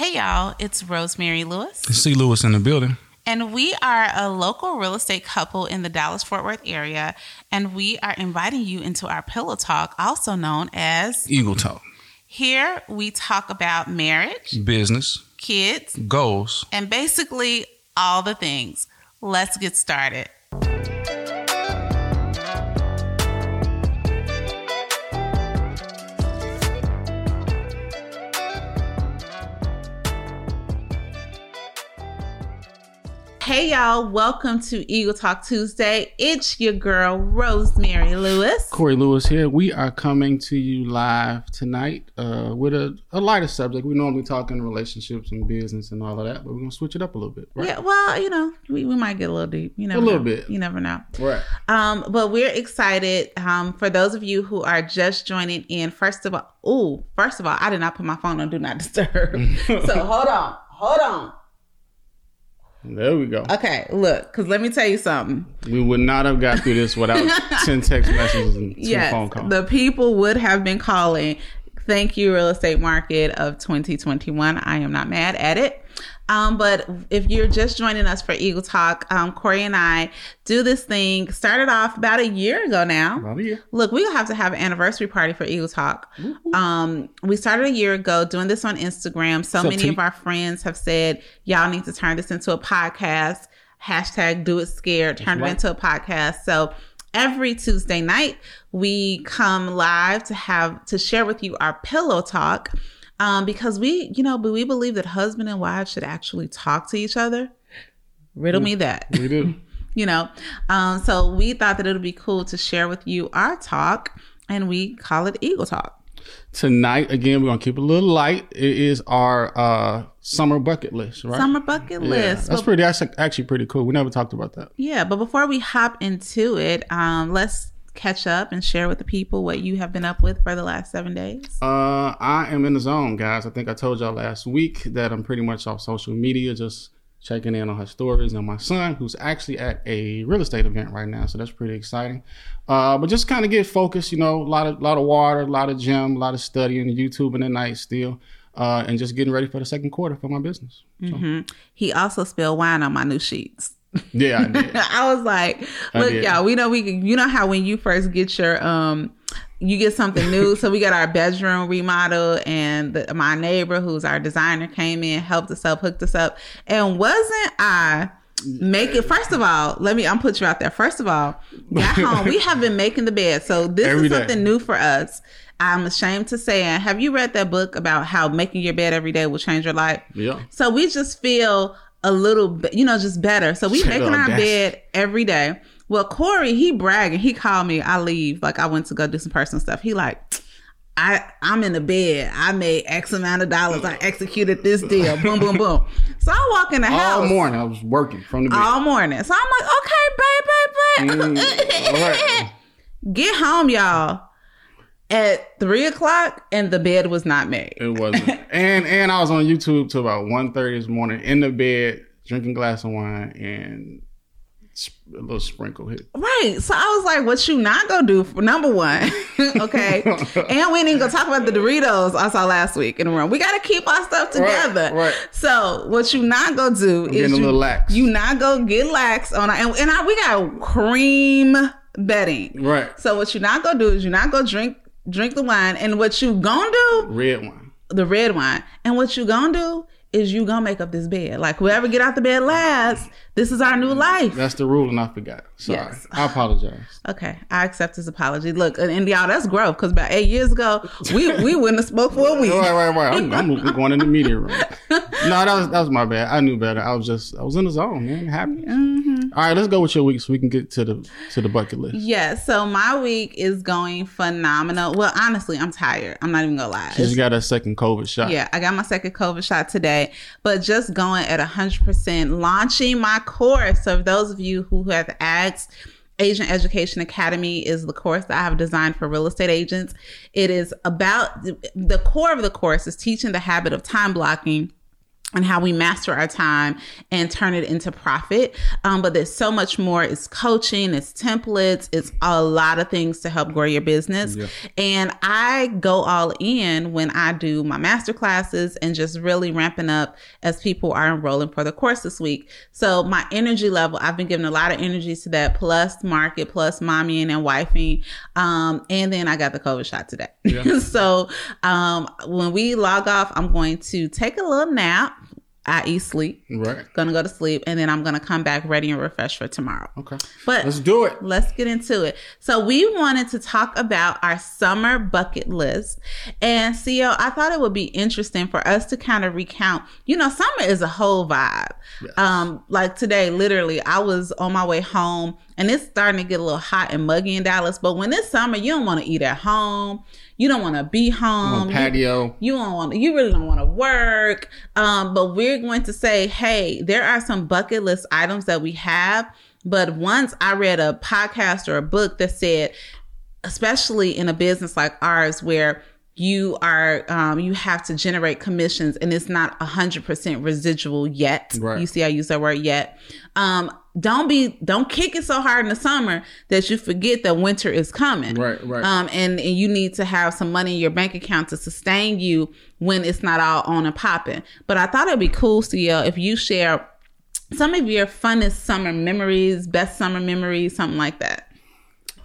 Hey y'all, it's Rosemary Lewis. See Lewis in the building. And we are a local real estate couple in the Dallas Fort Worth area. And we are inviting you into our Pillow Talk, also known as Eagle Talk. Here we talk about marriage, Business, kids, goals. and basically all the things. Let's get started. Hey y'all, welcome to Eagle Talk Tuesday. It's your girl Rosemary Lewis. Corey Lewis here. We are coming to you live tonight uh, with a, a lighter subject. We normally talk in relationships and business and all of that, but we're going to switch it up a little bit. Right? Yeah, well, you know, we, we might get a little deep. You never A little know. bit. You never know. Right. Um, but we're excited. Um, for those of you who are just joining in, first of all, oh, first of all, I did not put my phone on do not disturb. so hold on, hold on. There we go. Okay, look, because let me tell you something. We would not have got through this without 10 text messages and two Yes, phone calls. the people would have been calling. Thank you, real estate market of 2021. I am not mad at it. Um, but if you're just joining us for Eagle Talk, um, Corey and I do this thing. Started off about a year ago now. About a year. Look, we'll have to have an anniversary party for Eagle Talk. Um, we started a year ago doing this on Instagram. So So many T- of our friends have said, y'all need to turn this into a podcast. Hashtag do it scared, turn right. it into a podcast. So every Tuesday night, we come live to have to share with you our pillow talk. Um, because we, you know, but we believe that husband and wife should actually talk to each other. Riddle me that We do. you know um so we thought that it would be cool to share with you our talk and we call it eagle talk Tonight, again, we're going to keep it a little light. It is our uh, summer bucket list, right? summer bucket yeah, list that's But- pretty. That's actually pretty cool. We never talked about that. yeah but before we hop into it um let's catch up and share with the people what you have been up with for the last seven days Uh, I am in the zone, guys. I think I told y'all last week that I'm pretty much off social media, just checking in on her stories and my son, who's actually at a real estate event right now. So that's pretty exciting. Uh, but just kind of get focused, you know, a lot of lot of water, a lot of gym, a lot of studying, YouTube in the night still, uh, and just getting ready for the second quarter for my business. So, hmm he also spilled wine on my new sheets yeah, I did. I was like, look, y'all, we know we you know how when you first get your, um, you get something new. so we got our bedroom remodel and the, my neighbor who's our designer came in, helped us up, hooked us up. And wasn't I make it first of all, let me, I'm put you out there. First of all, got home. we have been making the bed. So this Every is day. something new for us. I'm ashamed to say, and have you read that book about how making your bed every day will change your life? Yeah. So we just feel a little bit, you know, just better. So we Shit, making our bed every day. Well, Corey, he bragging. He called me. I leave. Like I went to go do some personal stuff. He like, I I'm in the bed. I made X amount of dollars. I executed this deal. boom, boom, boom. So I walk in the house All morning I was working from the bed. all morning. So I'm like, okay, babe, babe, babe. Mm, right. Get home, y'all. At three o'clock, and the bed was not made. It wasn't. and and I was on YouTube till about 1.30 this morning in the bed, drinking glass of wine and a little sprinkle hit. Right. So I was like, what you not gonna do for number one? okay. and we didn't go talk about the Doritos I saw last week in the room. We gotta keep our stuff together. right. So what you not gonna do is getting a you, lax. you not gonna get lax on our, and, and I, we got cream bedding. Right. So what you not gonna do is you not gonna drink drink the wine, and what you gonna do Red wine. the red wine. And what you gonna do is you gonna make up this bed. Like whoever get out the bed last, this is our new life. That's the rule, and I forgot. Sorry. Yes. I apologize. Okay, I accept his apology. Look, and, and y'all, that's growth because about eight years ago, we we wouldn't have spoke for a week. Right, right, right. I'm, I'm going in the media room. No, that was that was my bad. I knew better. I was just I was in the zone, man. Happy. Mm-hmm. All right, let's go with your week so we can get to the to the bucket list. Yeah, so my week is going phenomenal. Well, honestly, I'm tired. I'm not even gonna lie. She just got a second COVID shot. Yeah, I got my second COVID shot today, but just going at 100%, launching my course. So, those of you who have asked, Agent Education Academy is the course that I have designed for real estate agents. It is about the core of the course is teaching the habit of time blocking and how we master our time and turn it into profit. Um, but there's so much more. It's coaching, it's templates, it's a lot of things to help grow your business. Yeah. And I go all in when I do my master classes and just really ramping up as people are enrolling for the course this week. So my energy level, I've been giving a lot of energy to that plus market, plus mommy and wifey. Um, and then I got the COVID shot today. Yeah. so um, when we log off, I'm going to take a little nap i.e., sleep. Right. Gonna go to sleep, and then I'm gonna come back ready and refreshed for tomorrow. Okay. But let's do it. Let's get into it. So we wanted to talk about our summer bucket list, and CEO, I thought it would be interesting for us to kind of recount. You know, summer is a whole vibe. Yes. Um, like today, literally, I was on my way home, and it's starting to get a little hot and muggy in Dallas. But when it's summer, you don't want to eat at home you don't want to be home. patio. You, you don't want. You really don't want to work. Um, but we're going to say, hey, there are some bucket list items that we have. But once I read a podcast or a book that said, especially in a business like ours, where you are um, you have to generate commissions and it's not a hundred percent residual yet. Right. You see, I use that word yet. Um, don't be don't kick it so hard in the summer that you forget that winter is coming. Right, right. Um, and, and you need to have some money in your bank account to sustain you when it's not all on and popping. But I thought it'd be cool, CL, if you share some of your funnest summer memories, best summer memories, something like that.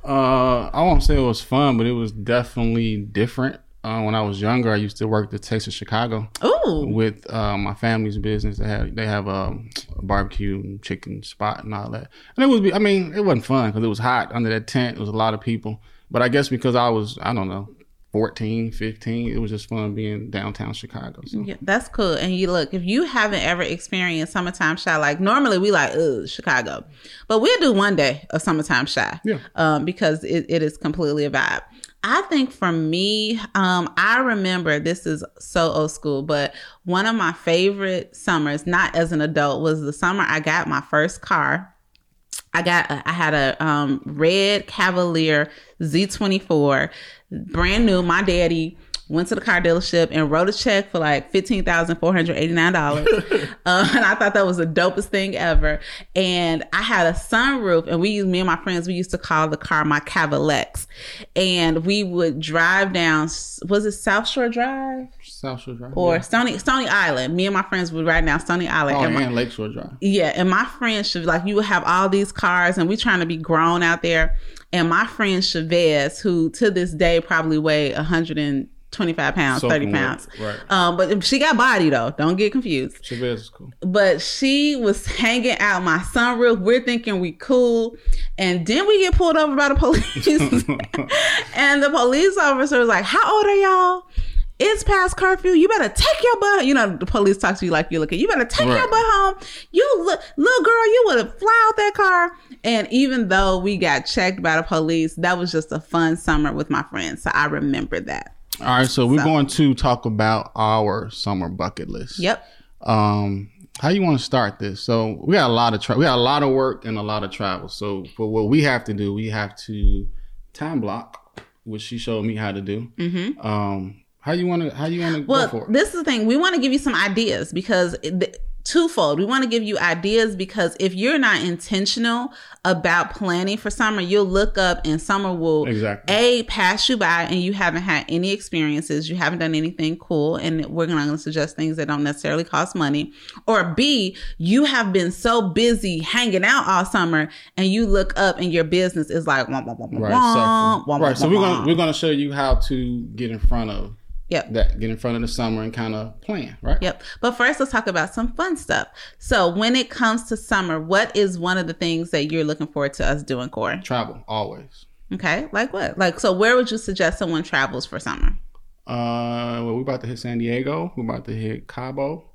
Uh, I won't say it was fun, but it was definitely different. Uh, when I was younger, I used to work the Taste of Chicago. Ooh. With uh, my family's business, they have they have um, a barbecue and chicken spot and all that. And it was, I mean, it wasn't fun because it was hot under that tent. It was a lot of people. But I guess because I was, I don't know, 14, 15, it was just fun being downtown Chicago. So. Yeah, that's cool. And you look, if you haven't ever experienced summertime Chi, like normally we like, ugh, Chicago. But we'll do one day of summertime Chi. Yeah. Um, because it, it is completely a vibe. I think for me, um, I remember this is so old school, but one of my favorite summers, not as an adult, was the summer I got my first car. I got I had a um, red Cavalier Z24, brand new. My daddy went to the car dealership and wrote a check for like fifteen thousand four hundred eighty nine dollars, uh, and I thought that was the dopest thing ever. And I had a sunroof, and we used me and my friends we used to call the car my Cavalex, and we would drive down. Was it South Shore Drive? South Shore Drive or yeah. Stony Stony Island. Me and my friends would ride down Stony Island. Oh, and, my, Lakeshore Drive. Yeah, and my friends should like you would have all these cars, and we trying to be grown out there. And my friend Chavez, who to this day probably weigh a hundred and 25 pounds, Soaking 30 pounds. right. Um, but she got body though. Don't get confused. Chavez is cool. But she was hanging out my sunroof. We're thinking we cool. And then we get pulled over by the police. and the police officer was like, How old are y'all? It's past curfew. You better take your butt. You know, the police talk to you like you're looking. You better take right. your butt home. You look, little girl, you would have fly out that car. And even though we got checked by the police, that was just a fun summer with my friends. So I remember that. All right, so we're so. going to talk about our summer bucket list. Yep. Um, how you want to start this? So we got a lot of tra- we got a lot of work and a lot of travel. So for what we have to do, we have to time block, which she showed me how to do. Mm-hmm. Um, how you want to how you want to well, go for it? This is the thing. We want to give you some ideas because. It, twofold. We want to give you ideas because if you're not intentional about planning for summer, you'll look up and summer will exactly. a pass you by and you haven't had any experiences, you haven't done anything cool, and we're going to suggest things that don't necessarily cost money. Or b you have been so busy hanging out all summer, and you look up and your business is like wah, wah, wah, right. Wah, wah, right. so we're gonna we're gonna show you how to get in front of Yep. That get in front of the summer and kind of plan, right? Yep. But first, let's talk about some fun stuff. So, when it comes to summer, what is one of the things that you're looking forward to us doing, Corey? Travel, always. Okay. Like what? Like, so where would you suggest someone travels for summer? Uh, well, we're about to hit San Diego. We're about to hit Cabo.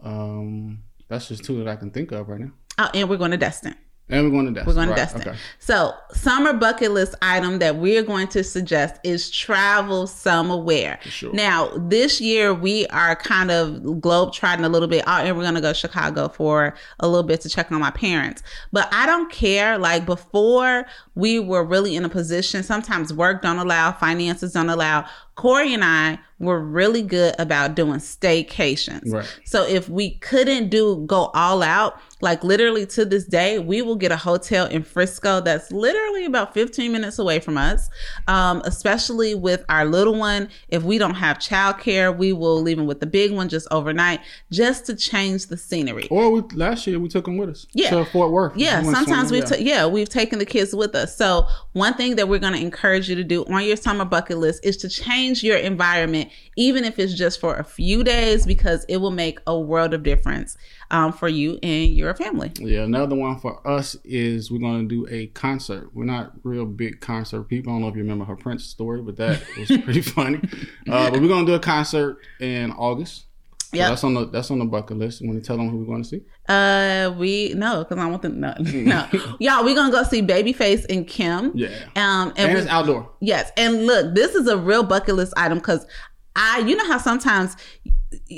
Um, that's just two that I can think of right now. Oh, and we're going to Destin. And we're going to Destin. We're going right. to Destin. Okay. So, summer bucket list item that we're going to suggest is travel somewhere. Sure. Now, this year we are kind of globe trotting a little bit. Oh, and we're going to go Chicago for a little bit to check on my parents. But I don't care. Like before, we were really in a position. Sometimes work don't allow, finances don't allow Corey and I were really good about doing staycations. Right. So if we couldn't do go all out, like literally to this day, we will get a hotel in Frisco that's literally about 15 minutes away from us. Um, especially with our little one, if we don't have childcare, we will leave him with the big one just overnight, just to change the scenery. Or we, last year we took them with us. Yeah. To Fort Worth. Yeah, We sometimes we swimming, t- yeah we've taken the kids with us. So one thing that we're going to encourage you to do on your summer bucket list is to change your environment, even if it's just for a few days, because it will make a world of difference um, for you and your family. Yeah, another one for us is we're going to do a concert. We're not real big concert people. I don't know if you remember her Prince story, but that was pretty funny. Uh, but we're going to do a concert in August. So that's on the that's on the bucket list. You want to tell them who we're going to see? Uh, we no, because I want them no, no, y'all. We're gonna go see Babyface and Kem. Yeah. Um, and, And we- it's outdoor. Yes, and look, this is a real bucket list item because I, you know how sometimes,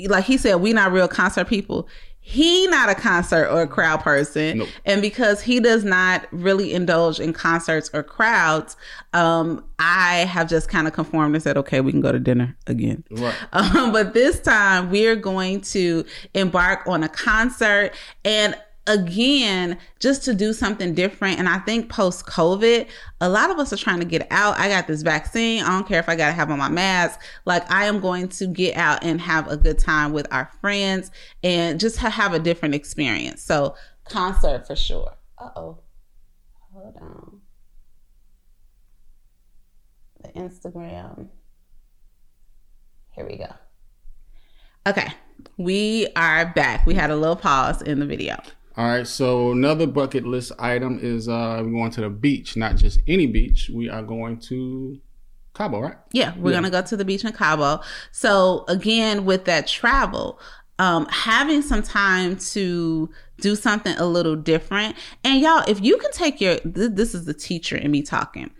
like he said, we not real concert people. He not a concert or a crowd person, Nope. and because he does not really indulge in concerts or crowds, um, I have just kind of conformed and said, okay, we can go to dinner again. Right. Um, but this time we're going to embark on a concert and again just to do something different. And i think post covid a lot of us are trying to get out. I got this vaccine. I don't care if i gotta have on my mask. Like i am going to get out and have a good time with our friends and just ha- have a different experience. So concert for sure. Uh-oh. Hold on. The instagram. Here we go. Okay, we are back. We had a little pause in the video. All right. So another bucket list item is uh we're going to the beach, not just any beach. We are going to Cabo, right? Yeah, we're Yeah. gonna go to the beach in Cabo. So again, with that travel, um, having some time to do something a little different. And y'all, if you can take your th- this is the teacher in me talking.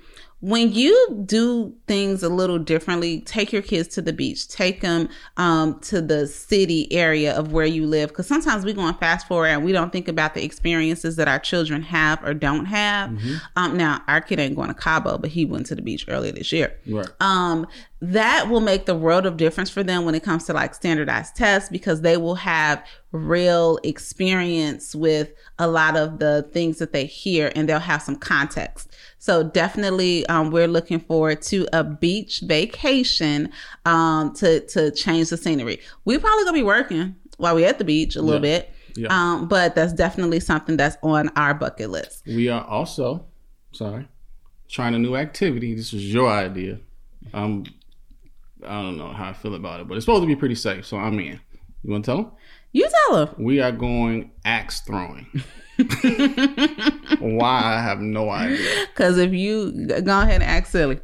When you do things a little differently, take your kids to the beach, take them um, to the city area of where you live. Because sometimes we go and fast forward and we don't think about the experiences that our children have or don't have. Um, now, our kid ain't going to Cabo, but he went to the beach earlier this year Right. um, that will make the world of difference for them when it comes to like standardized tests because they will have real experience with a lot of the things that they hear and they'll have some context. So definitely, um, we're looking forward to a beach vacation um, to to change the scenery. We're probably gonna be working while we're at the beach a little Yeah. bit, Yeah. um, but that's definitely something that's on our bucket list. We are also, sorry, trying a new activity. This was your idea. Um, I don't know how I feel about it, but it's supposed to be pretty safe, so I'm in. You want to tell them? You tell them. We are going axe throwing. Why? I have no idea. Because if you go ahead and act silly,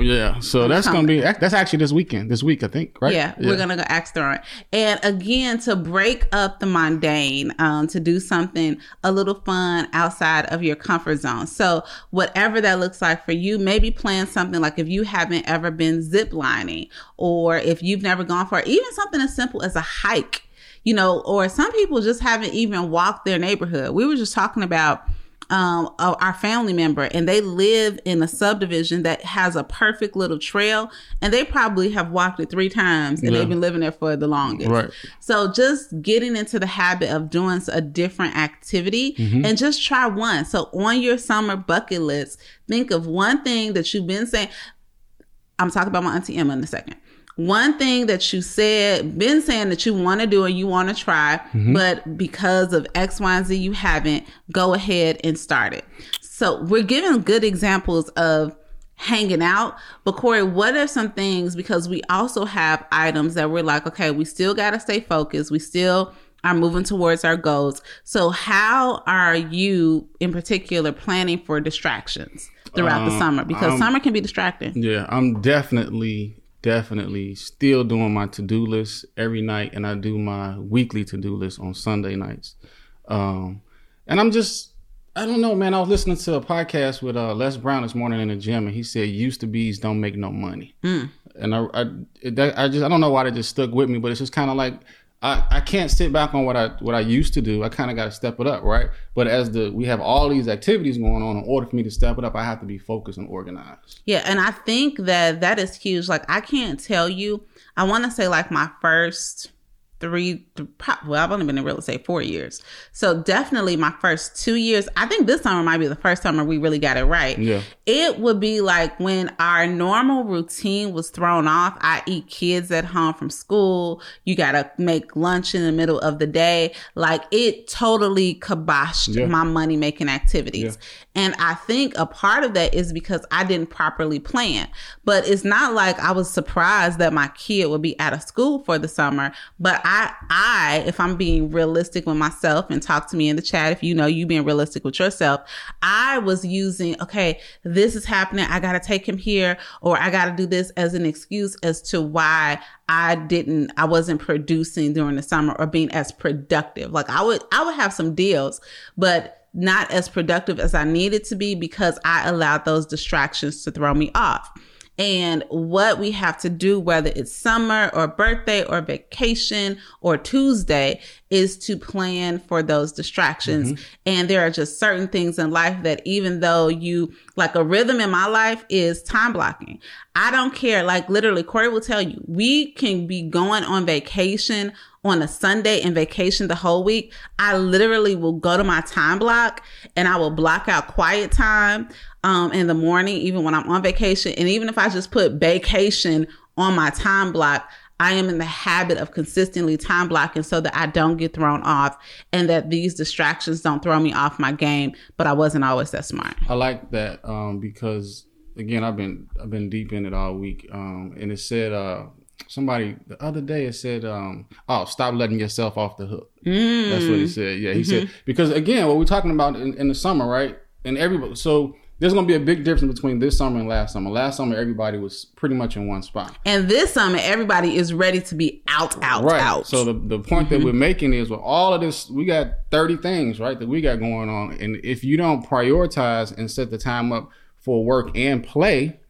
Yeah, so that's gonna be that's actually this weekend. This week, I think, right? Yeah, we're gonna go axe throwing, and again to break up the mundane, um, to do something a little fun outside of your comfort zone. So whatever that looks like for you, maybe plan something like if you haven't ever been zip lining, or if you've never gone for even something as simple as a hike, you know, or some people just haven't even walked their neighborhood. We were just talking about um, our family member, and they live in a subdivision that has a perfect little trail, and they probably have walked it three times, and Yeah. they've been living there for the longest. Right. So just getting into the habit of doing a different activity and just try one. So on your summer bucket list, think of one thing that you've been saying. I'm talking about my auntie Emma in a second. One thing that you said, been saying that you want to do and you want to try, but because of X, Y, and Z, you haven't. Go ahead and start it. So we're giving good examples of hanging out. But Corey, what are some things? Because we also have items that we're like, okay, we still got to stay focused. We still are moving towards our goals. So how are you in particular planning for distractions throughout the Um, summer? Because I'm- summer can be distracting. Yeah, I'm definitely, definitely still doing my to do list every night, and I do my weekly to do list on Sunday nights. Um, and I'm just, I don't know, man. I was listening to a podcast with uh, Les Brown this morning in the gym, and he said, "Used to bees don't make no money." Mm. And I, I, that, I just, I don't know why that just stuck with me, but it's just kind of like. I, I can't sit back on what I what I used to do. I kind of got to step it up, right? But as the we have all these activities going on, in order for me to step it up, I have to be focused and organized. Yeah, and I think that that is huge. Like I can't tell you. I want to say like my first three, well, I've only been in real estate four years. So definitely my first two years, I think this summer might be the first summer we really got it right. Yeah. It would be like when our normal routine was thrown off, I eat kids at home from school. You got to make lunch in the middle of the day. Like it totally kiboshed Yeah. my money making activities. And I think a part of that is because I didn't properly plan. But it's not like I was surprised that my kid would be out of school for the summer. But I, I, if I'm being realistic with myself and talk to me in the chat, if you know you being realistic with yourself, I was using, okay, this is happening. I got to take him here or I got to do this as an excuse as to why I didn't, I wasn't producing during the summer or being as productive. Like I would, I would have some deals, but not as productive as I needed to be because I allowed those distractions to throw me off. And what we have to do, whether it's summer or birthday or vacation or Tuesday, is to plan for those distractions. Mm-hmm. And there are just certain things in life that even though you, like a rhythm in my life is time blocking. I don't care. Like literally, Corey will tell you, we can be going on vacation on a Sunday and vacation the whole week, I literally will go to my time block and I will block out quiet time um, in the morning, even when I'm on vacation. And even if I just put vacation on my time block, I am in the habit of consistently time blocking so that I don't get thrown off and that these distractions don't throw me off my game. But I wasn't always that smart. I like that um, because again, I've been I've been deep in it all week, um, and it said uh, somebody the other day it said, um, "Oh, stop letting yourself off the hook." That's what he mm. said. Yeah, he mm-hmm. said because again, what we're talking about in, in the summer, right? And everybody, so there's gonna be a big difference between this summer and last summer. Last summer, everybody was pretty much in one spot. And this summer, everybody is ready to be out, out, right. out. So the, the point that mm-hmm. we're making is with all of this, we got 30 things, right, that we got going on. And if you don't prioritize and set the time up for work and play,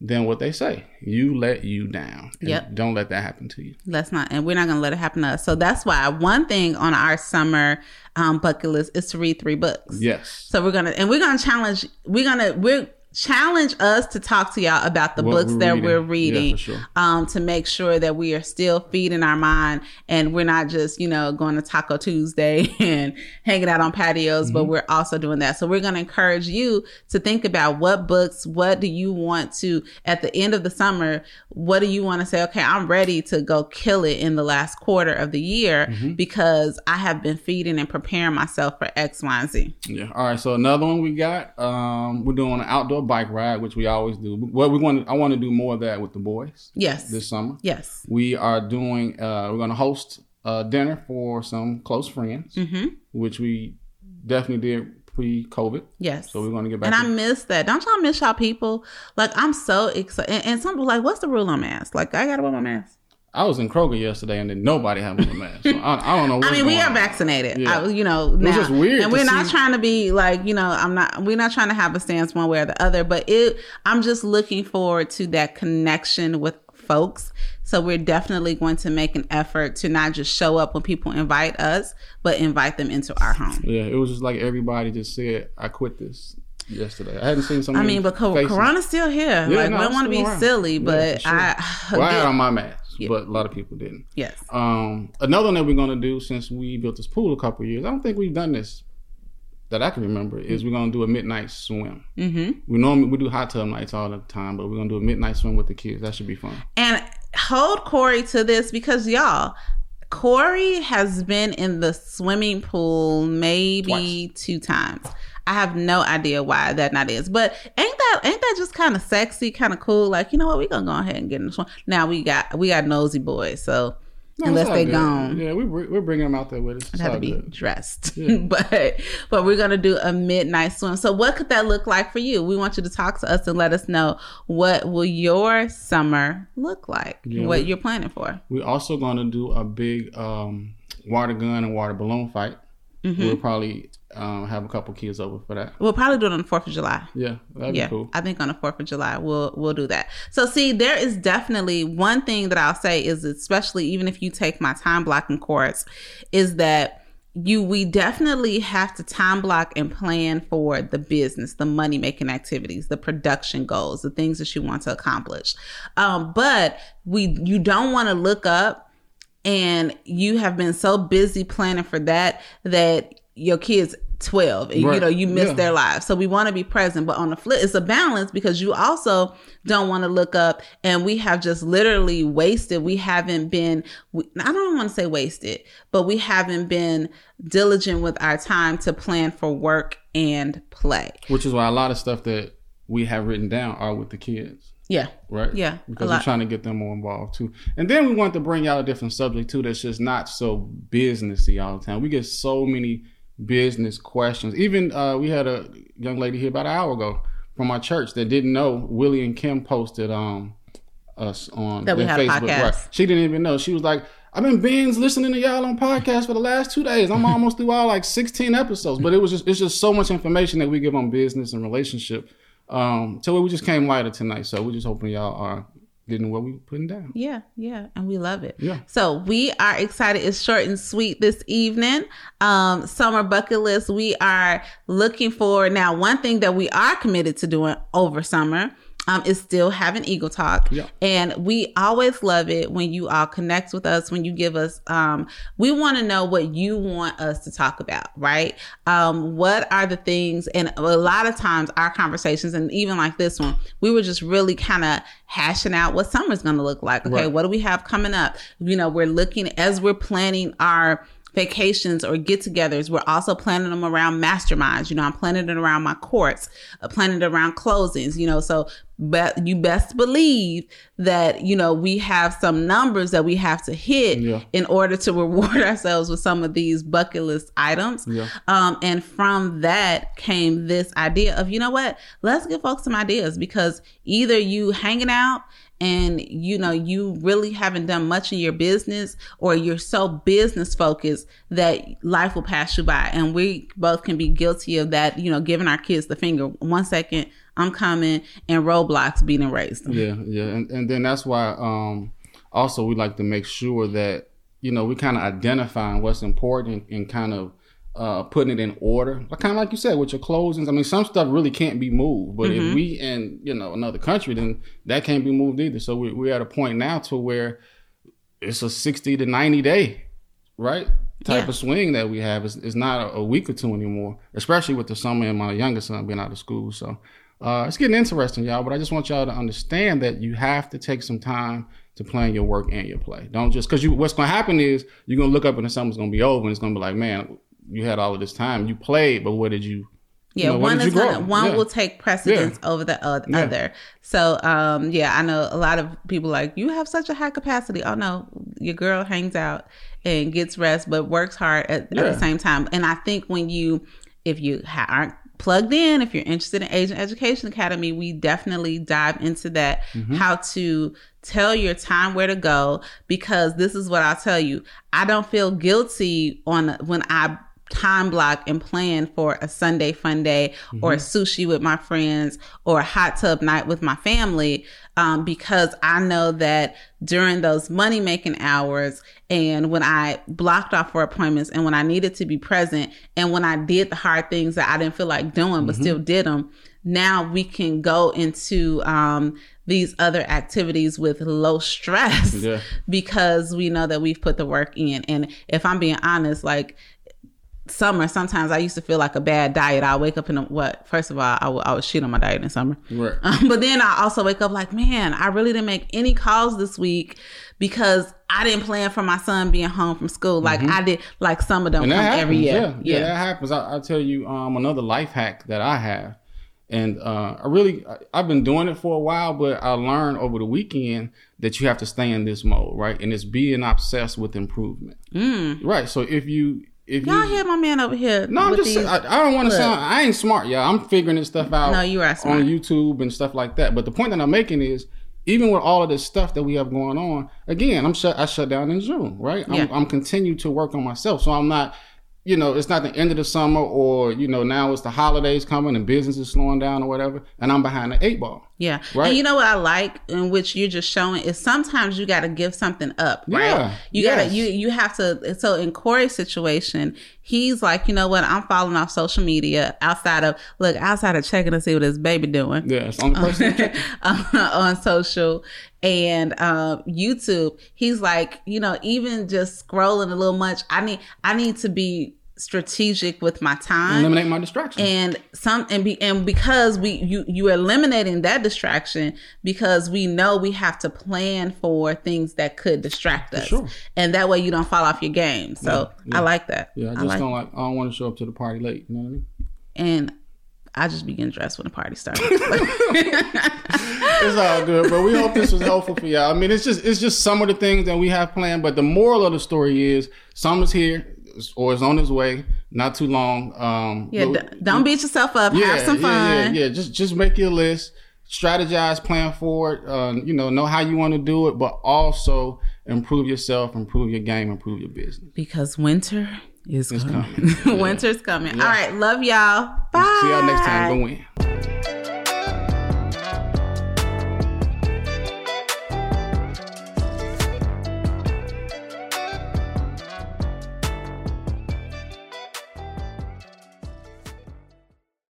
then what they say, you let you down. Yep. Don't let that happen to you. Let's not, and we're not going to let it happen to us. So that's why one thing on our summer um, bucket list is to read three books. Yes. So we're gonna, and we're gonna challenge. We're gonna, we're challenge us to talk to y'all about the What books we're that reading. we're reading, for sure. um, to make sure that we are still feeding our mind and we're not just, you know, going to Taco Tuesday and hanging out on patios, Mm-hmm. but we're also doing that. So we're gonna encourage you to think about what books, what do you want to at the end of the summer, what do you want to say? Okay, I'm ready to go kill it in the last quarter of the year Mm-hmm. because I have been feeding and preparing myself for X, Y, and Z. Yeah. All right. So another one we got, um, we're doing an outdoor bike ride, which we always do. Well, we want, I want to do more of that with the boys Yes. this summer. yes. We are doing, uh, we're going to host a dinner for some close friends, Mm-hmm. which we definitely did pre-COVID. Yes. So we're going to get back. and I miss that. Don't y'all miss y'all people? Like I'm so excited. And, and some people like, what's the rule on masks? Like I gotta wear my mask. I was in Kroger yesterday, and then nobody had on a mask. So I, I don't know. I mean, we are on. vaccinated. Yeah. I, you know, now, just weird and we're not trying to be like, you know, I'm not. We're not trying to have a stance one way or the other. But it, I'm just looking forward to that connection with folks. So we're definitely going to make an effort to not just show up when people invite us, but invite them into our home. Yeah, it was just like everybody just said, "I quit this." Yesterday, I hadn't seen so I mean, but co- Corona's still here. Yeah, like, no, we don't want to be around. silly, but for sure. I, Well, I had on my mask, but a lot of people didn't. yes. Um, another one that we're gonna do since we built this pool a couple years. I don't think we've done this that I can remember. Is we're gonna do a midnight swim. Mm-hmm. We normally we do hot tub nights all the time, but we're gonna do a midnight swim with the kids. That should be fun. And hold Corey to this because y'all, Corey has been in the swimming pool maybe two times. I have no idea why that not is, but ain't that ain't that just kind of sexy, kind of cool? Like you know what, we gonna go ahead and get in the swim. Now we got we got nosy boys, so No, unless they good. gone, Yeah, we we're bringing them out there with us. It's have to be good. dressed. Yeah. but but we're gonna do a midnight swim. So what could that look like for you? We want you to talk to us and let us know what will your summer look like. Yeah, what you're planning for. We're also gonna do a big um, water gun and water balloon fight. We'll probably um, have a couple kids over for that. We'll probably do it on the Fourth of July. Yeah, that'd yeah, be cool. I think on the Fourth of July we'll we'll do that. So see, there is definitely one thing that I'll say is especially even if you take my time blocking course, is that you we definitely have to time block and plan for the business, the money making activities, the production goals, the things that you want to accomplish. Um, but we you don't want to look up and you have been so busy planning for that that your kids 12 and you know you miss Yeah. their lives so we want to be present but on the flip it's a balance because you also don't want to look up and we have just literally wasted we haven't been we, i don't want to say wasted but we haven't been diligent with our time to plan for work and play Which is why a lot of stuff that we have written down are with the kids. Yeah right? Yeah, because we're trying to get them more involved too. And then we want to bring out a different subject too that's just not so businessy all the time. We get so many business questions. Even uh, we had a young lady here about an hour ago from our church that didn't know Willie and Kim posted um us on That we had Facebook. podcast. Right. She didn't even know. She was like. I've been binge listening to y'all on podcast for the last two days. I'm almost through all like 16 episodes, but it was just it's just so much information that we give on business and relationship. Um, so we just came lighter tonight. So we're just hoping y'all are getting what we putting down. Yeah, yeah, and we love it. Yeah. So we are excited. It's short and sweet this evening. Um, summer bucket list. We are looking for now. One thing that we are committed to doing over summer. Um, is still having Eagle Talk. Yeah. And we always love it when you all connect with us, when you give us, um, we want to know what you want us to talk about, right? Um, what are the things, and a lot of times our conversations, and even like this one, we were just really kind of hashing out what summer's going to look like. Okay. Right. What do we have coming up? You know, we're looking as we're planning our vacations or get togethers. We're also planning them around masterminds. You know, I'm planning it around my courts, uh, planning it around closings, you know, so but you best believe that, you know, we have some numbers that we have to hit Yeah. in order to reward ourselves with some of these bucket list items. Yeah. Um, and from that came this idea of, you know what, let's give folks some ideas because either you hanging out and you know you really haven't done much in your business or you're so business focused that life will pass you by. And we both can be guilty of that you know giving our kids the finger. One second i'm coming and roadblocks being erased. Yeah, yeah, and and then that's why um also we like to make sure that you know we kind of identifying what's important and kind of uh putting it in order. Like kind of like you said with your closings. I mean, some stuff really can't be moved, but if we in you know another country, then that can't be moved either. So we we're at a point now to where it's a sixty to ninety day, right? Type Yeah. of swing that we have. It's, it's not a, a week or two anymore, especially with the summer and my youngest son being out of school. So uh, it's getting interesting, y'all. But I just want y'all to understand that you have to take some time to plan your work and your play. Don't just because you. What's going to happen is you're going to look up and the summer's going to be over, and it's going to be like, man, you had all of this time, you played, but what did you? Yeah, know, one is gonna one Yeah. will take precedence over the oth- Yeah. other. So, um, yeah, I know a lot of people like you have such a high capacity. Oh no, your girl hangs out and gets rest, but works hard at, at the same time. And I think when you, if you ha- aren't plugged in, if you're interested in Agent Education Academy, we definitely dive into that Mm-hmm. how to tell your time where to go because this is what I'll tell you. I don't feel guilty on when I time block and plan for a Sunday fun day or a sushi with my friends or a hot tub night with my family um, because I know that during those money making hours and when I blocked off for appointments and when I needed to be present and when I did the hard things that I didn't feel like doing but still did them, now we can go into um, these other activities with low stress Yeah. because we know that we've put the work in. And if I'm being honest, like summer, sometimes I used to feel like a bad diet. I wake up in the, what? First of all, I would I shit on my diet in summer. Right. Um, but then I also wake up like, man, I really didn't make any calls this week because I didn't plan for my son being home from school. Like I did, like some of them Mm-hmm. come happens, every year. Yeah, yeah, that happens. I, I'll tell you um, another life hack that I have, and uh, I really I, I've been doing it for a while, but I learned over the weekend that you have to stay in this mode, right? And it's being obsessed with improvement, Mm. right? So if you if Y'all you hear my man over here? no, I'm just these- I, I don't want to sound I ain't smart, y'all. I'm figuring this stuff out. No, you are smart. on YouTube and stuff like that. But the point that I'm making is. Even with all of this stuff that we have going on, again, I'm shut. I shut down in June, right? I'm, Yeah. I'm continue to work on myself, so I'm not you know, it's not the end of the summer or, you know, now it's the holidays coming and business is slowing down or whatever. And I'm behind the eight ball. Yeah. Right. And you know what I like in which you're just showing is sometimes you got to give something up, right? Yeah, You yes. gotta, you, you have to, so in Corey's situation, he's like, you know what? I'm falling off social media outside of, look, outside of checking to see what his baby doing. Yeah, it's the on social and uh, YouTube. He's like, you know, even just scrolling a little much. I need, I need to be strategic with my time. Eliminate my distraction. and some and be and because we you you eliminating that distraction because we know we have to plan for things that could distract us sure. and that way you don't fall off your game so i like that yeah, I I just like don't like. I don't want to show up to the party late. You know what I mean? and i just begin dressed when the party starts It's all good, but we hope this was helpful for y'all. I mean, it's just it's just some of the things that we have planned, but the moral of the story is summer's here or is on its way. Not too long. Um, yeah but- don't beat yourself up have some fun Yeah, yeah, yeah. Just just make your list, strategize, plan for it. Uh, you know, know how you want to do it, but also improve yourself, improve your game, improve your business. because winter is coming, coming. winter's coming all right love y'all bye See y'all next time. Go win.